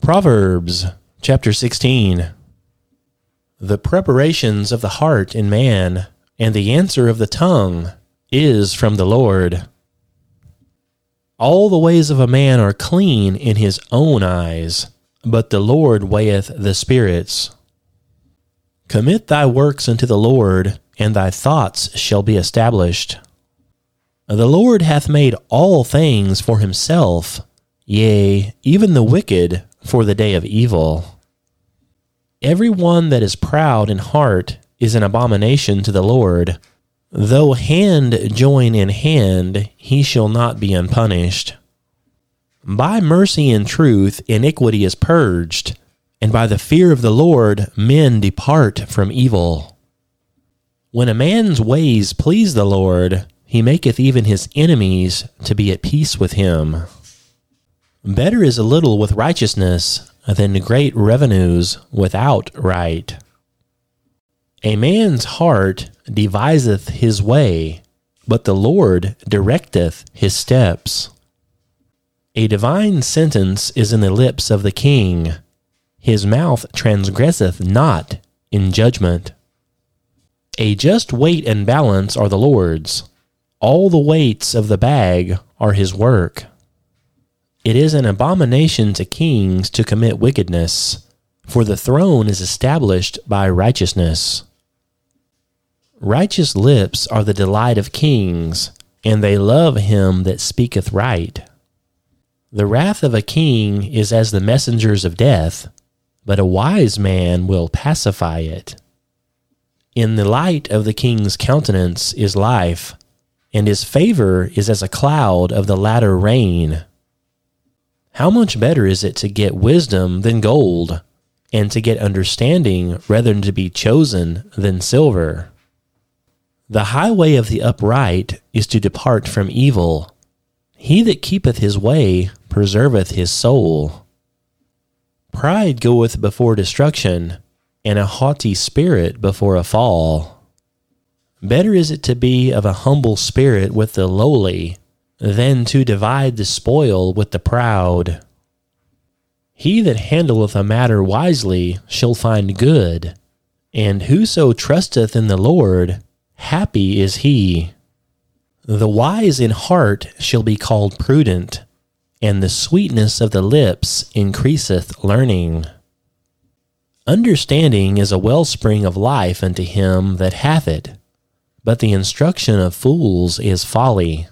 Proverbs chapter 16 The preparations of the heart in man, and the answer of the tongue, is from the Lord. All the ways of a man are clean in his own eyes, but the Lord weigheth the spirits. Commit thy works unto the Lord, and thy thoughts shall be established. The Lord hath made all things for himself, yea, even the wicked for the day of evil. Every one that is proud in heart is an abomination to the Lord. Though hand join in hand, he shall not be unpunished. By mercy and truth, iniquity is purged, and by the fear of the Lord, men depart from evil. When a man's ways please the Lord, he maketh even his enemies to be at peace with him. Better is a little with righteousness than great revenues without right. A man's heart deviseth his way, but the Lord directeth his steps. A divine sentence is in the lips of the king. His mouth transgresseth not in judgment. A just weight and balance are the Lord's. All the weights of the bag are his work. It is an abomination to kings to commit wickedness, for the throne is established by righteousness. Righteous lips are the delight of kings, and they love him that speaketh right. The wrath of a king is as the messengers of death, but a wise man will pacify it. In the light of the king's countenance is life, and his favor is as a cloud of the latter rain. How much better is it to get wisdom than gold, and to get understanding rather than to be chosen than silver? The highway of the upright is to depart from evil. He that keepeth his way preserveth his soul. Pride goeth before destruction, and a haughty spirit before a fall. Better is it to be of a humble spirit with the lowly than to divide the spoil with the proud. He that handleth a matter wisely shall find good, and whoso trusteth in the Lord, happy is he. The wise in heart shall be called prudent, and the sweetness of the lips increaseth learning. Understanding is a wellspring of life unto him that hath it, but the instruction of fools is folly.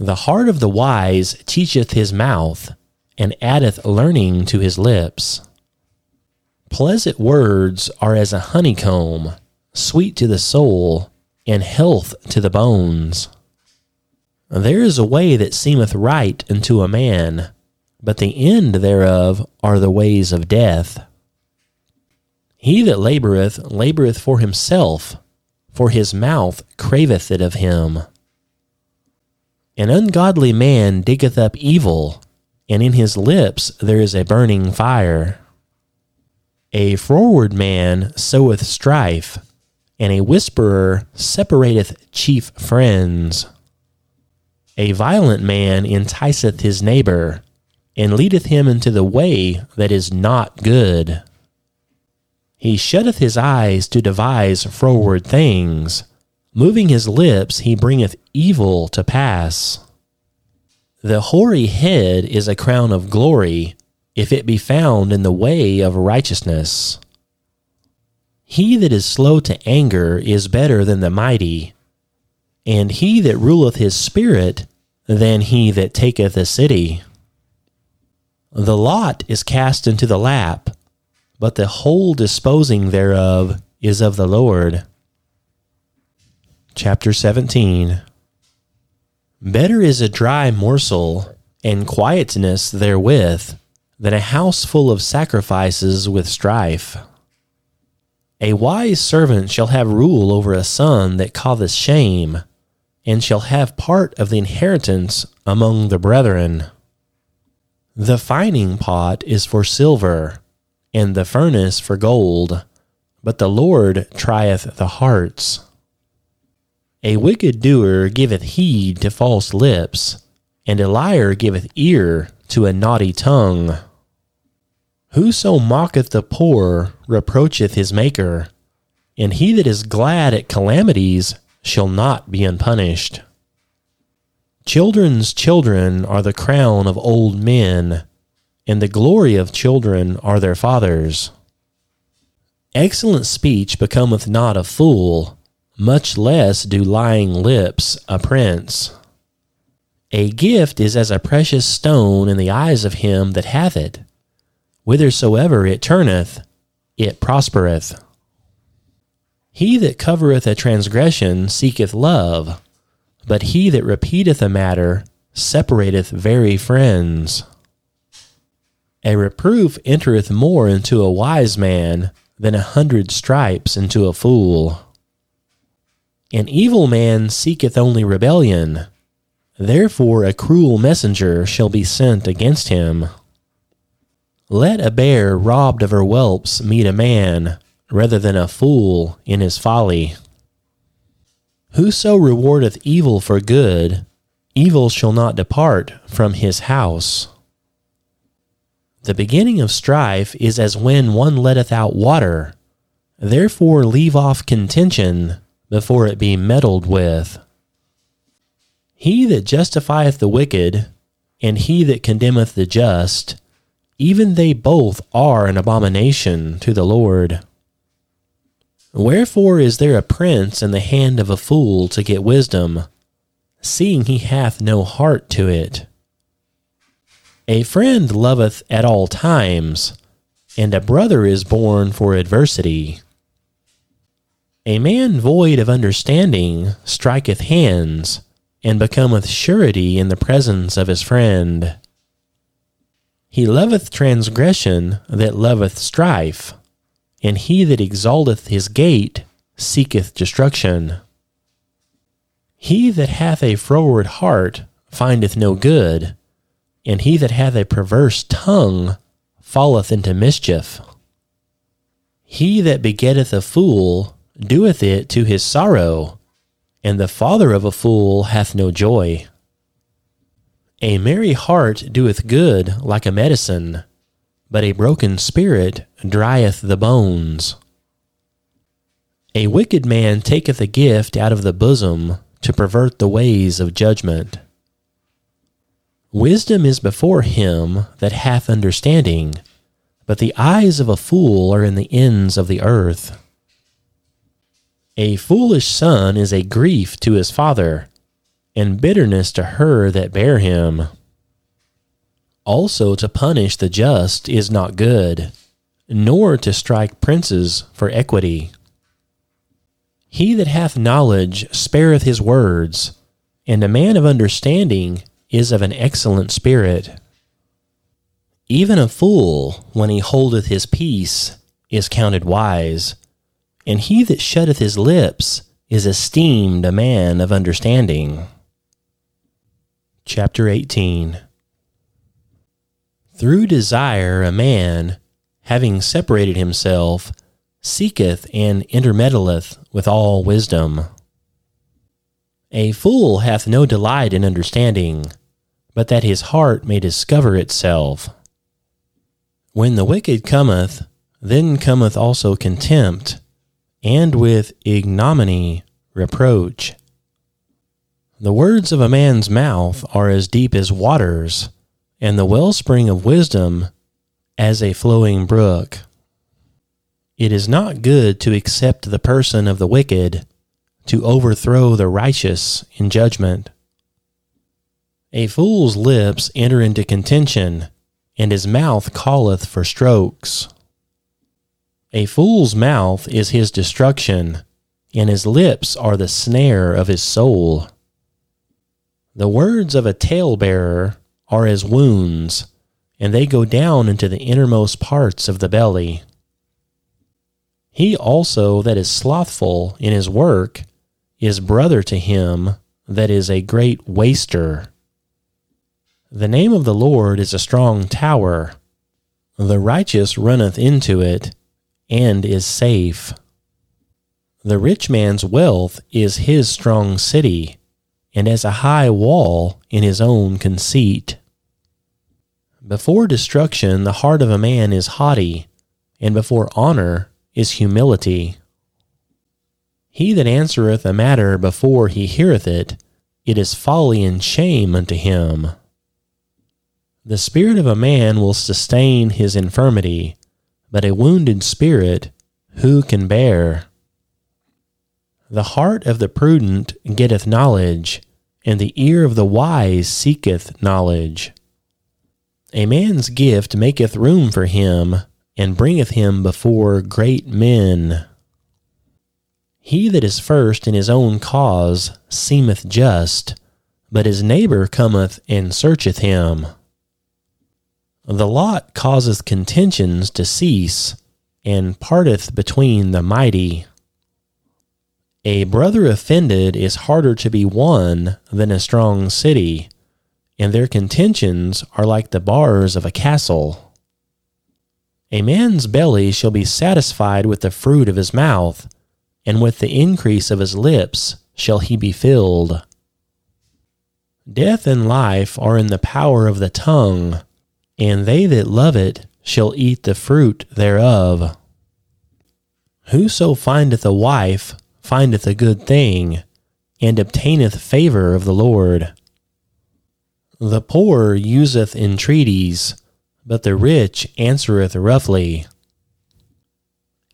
The heart of the wise teacheth his mouth, and addeth learning to his lips. Pleasant words are as a honeycomb, sweet to the soul, and health to the bones. There is a way that seemeth right unto a man, but the end thereof are the ways of death. He that laboureth, laboureth for himself, for his mouth craveth it of him. An ungodly man diggeth up evil, and in his lips there is a burning fire. A froward man soweth strife, and a whisperer separateth chief friends. A violent man enticeth his neighbor, and leadeth him into the way that is not good. He shutteth his eyes to devise froward things Moving his lips, he bringeth evil to pass. The hoary head is a crown of glory, if it be found in the way of righteousness. He that is slow to anger is better than the mighty, and he that ruleth his spirit than he that taketh a city. The lot is cast into the lap, but the whole disposing thereof is of the Lord. Chapter 17 Better is a dry morsel and quietness therewith than a house full of sacrifices with strife. A wise servant shall have rule over a son that causeth shame, and shall have part of the inheritance among the brethren. The fining pot is for silver, and the furnace for gold, but the Lord trieth the hearts. A wicked doer giveth heed to false lips, and a liar giveth ear to a naughty tongue. Whoso mocketh the poor reproacheth his Maker, and he that is glad at calamities shall not be unpunished. Children's children are the crown of old men, and the glory of children are their fathers. Excellent speech becometh not a fool, much less do lying lips a prince. A gift is as a precious stone in the eyes of him that hath it whithersoever it turneth, it prospereth. He that covereth a transgression seeketh love, but he that repeateth a matter separateth very friends. A reproof entereth more into a wise man than a hundred stripes into a fool. An evil man seeketh only rebellion, therefore a cruel messenger shall be sent against him. Let a bear robbed of her whelps meet a man, rather than a fool in his folly. Whoso rewardeth evil for good, evil shall not depart from his house. The beginning of strife is as when one letteth out water. Therefore leave off contention before it be meddled with. He that justifieth the wicked, and he that condemneth the just, even they both are an abomination to the Lord. Wherefore is there a prince in the hand of a fool to get wisdom, seeing he hath no heart to it? A friend loveth at all times, and a brother is born for adversity. A man void of understanding striketh hands, and becometh surety in the presence of his friend. He loveth transgression that loveth strife, and he that exalteth his gate seeketh destruction. He that hath a froward heart findeth no good, and he that hath a perverse tongue falleth into mischief. He that begetteth a fool doeth it to his sorrow, and the father of a fool hath no joy. A merry heart doeth good like a medicine, but a broken spirit drieth the bones. A wicked man taketh a gift out of the bosom to pervert the ways of judgment. Wisdom is before him that hath understanding, but the eyes of a fool are in the ends of the earth. A foolish son is a grief to his father and bitterness to her that bare him. Also, to punish the just is not good, nor to strike princes for equity. He that hath knowledge spareth his words, and a man of understanding is of an excellent spirit. Even a fool, when he holdeth his peace, is counted wise, and he that shutteth his lips is esteemed a man of understanding. Chapter 18 Through desire, a man, having separated himself, seeketh and intermeddleth with all wisdom. A fool hath no delight in understanding, but that his heart may discover itself. When the wicked cometh, then cometh also contempt, and with ignominy reproach. The words of a man's mouth are as deep as waters, and the wellspring of wisdom as a flowing brook. It is not good to accept the person of the wicked, to overthrow the righteous in judgment. A fool's lips enter into contention, and his mouth calleth for strokes. A fool's mouth is his destruction, and his lips are the snare of his soul. The words of a talebearer are as wounds, and they go down into the innermost parts of the belly. He also that is slothful in his work is brother to him that is a great waster. The name of the Lord is a strong tower. The righteous runneth into it and is safe. The rich man's wealth is his strong city and as a high wall in his own conceit. Before destruction, the heart of a man is haughty, and before honor is humility. He that answereth a matter before he heareth it, it is folly and shame unto him. The spirit of a man will sustain his infirmity, but a wounded spirit who can bear? The heart of the prudent getteth knowledge, and the ear of the wise seeketh knowledge. A man's gift maketh room for him, and bringeth him before great men. He that is first in his own cause seemeth just, but his neighbor cometh and searcheth him. The lot causeth contentions to cease, and parteth between the mighty. A brother offended is harder to be won than a strong city, and their contentions are like the bars of a castle. A man's belly shall be satisfied with the fruit of his mouth, and with the increase of his lips shall he be filled. Death and life are in the power of the tongue, and they that love it shall eat the fruit thereof. Whoso findeth a wife findeth a good thing, and obtaineth favor of the Lord. The poor useth entreaties, but the rich answereth roughly.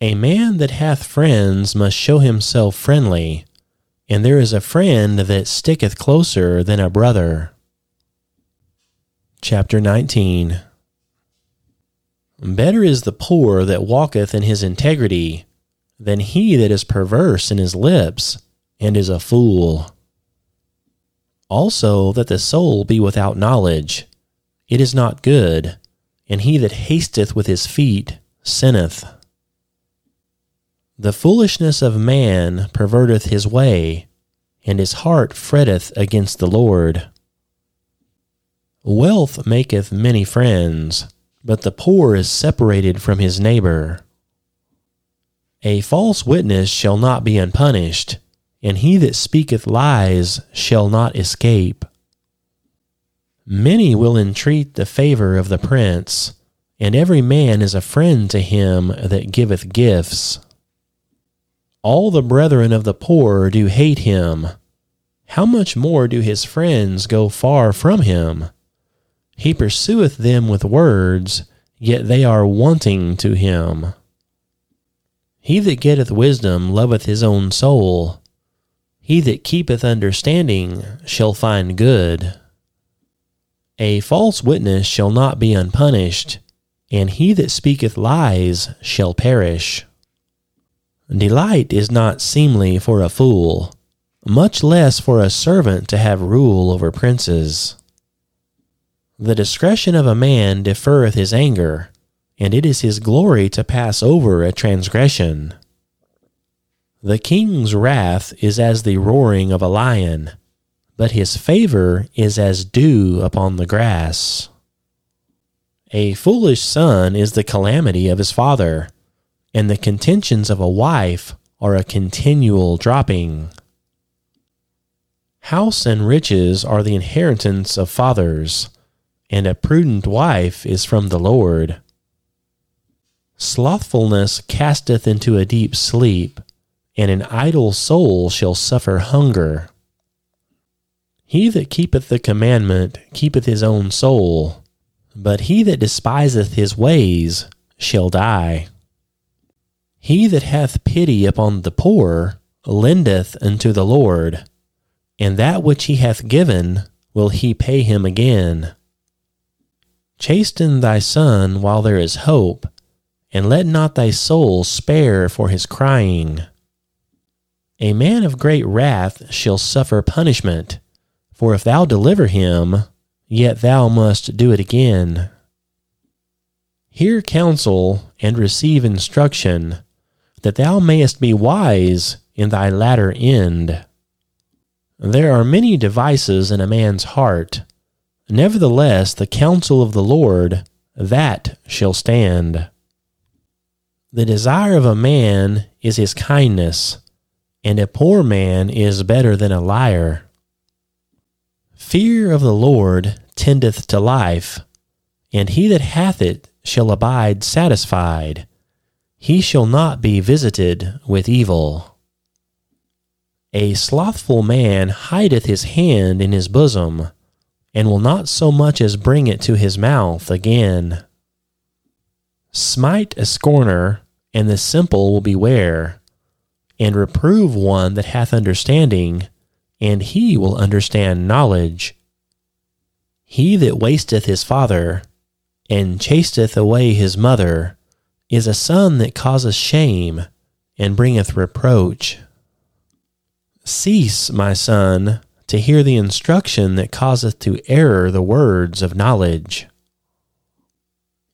A man that hath friends must show himself friendly, and there is a friend that sticketh closer than a brother. Chapter 19 Better is the poor that walketh in his integrity than he that is perverse in his lips and is a fool. Also, that the soul be without knowledge, it is not good, and he that hasteth with his feet sinneth. The foolishness of man perverteth his way, and his heart fretteth against the Lord. Wealth maketh many friends, but the poor is separated from his neighbor. A false witness shall not be unpunished, and he that speaketh lies shall not escape. Many will entreat the favor of the prince, and every man is a friend to him that giveth gifts. All the brethren of the poor do hate him. How much more do his friends go far from him? He pursueth them with words, yet they are wanting to him. He that getteth wisdom loveth his own soul. He that keepeth understanding shall find good. A false witness shall not be unpunished, and he that speaketh lies shall perish. Delight is not seemly for a fool, much less for a servant to have rule over princes. The discretion of a man deferreth his anger, and it is his glory to pass over a transgression. The king's wrath is as the roaring of a lion, but his favor is as dew upon the grass. A foolish son is the calamity of his father, and the contentions of a wife are a continual dropping. House and riches are the inheritance of fathers, and a prudent wife is from the Lord. Slothfulness casteth into a deep sleep, and an idle soul shall suffer hunger. He that keepeth the commandment keepeth his own soul, but he that despiseth his ways shall die. He that hath pity upon the poor lendeth unto the Lord, and that which he hath given will he pay him again. Chasten thy son while there is hope and let not thy soul spare for his crying. A man of great wrath shall suffer punishment, for if thou deliver him, yet thou must do it again. Hear counsel and receive instruction, that thou mayest be wise in thy latter end. There are many devices in a man's heart, nevertheless the counsel of the Lord, that shall stand. The desire of a man is his kindness, and a poor man is better than a liar. Fear of the Lord tendeth to life, and he that hath it shall abide satisfied. He shall not be visited with evil. A slothful man hideth his hand in his bosom, and will not so much as bring it to his mouth again. Smite a scorner, and the simple will beware, and reprove one that hath understanding, and he will understand knowledge. He that wasteth his father, and chasteth away his mother, is a son that causeth shame, and bringeth reproach. Cease, my son, to hear the instruction that causeth to error the words of knowledge.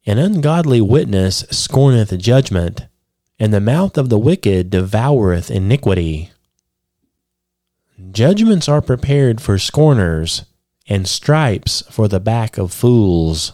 An ungodly witness scorneth judgment, and the mouth of the wicked devoureth iniquity. Judgments are prepared for scorners, and stripes for the back of fools.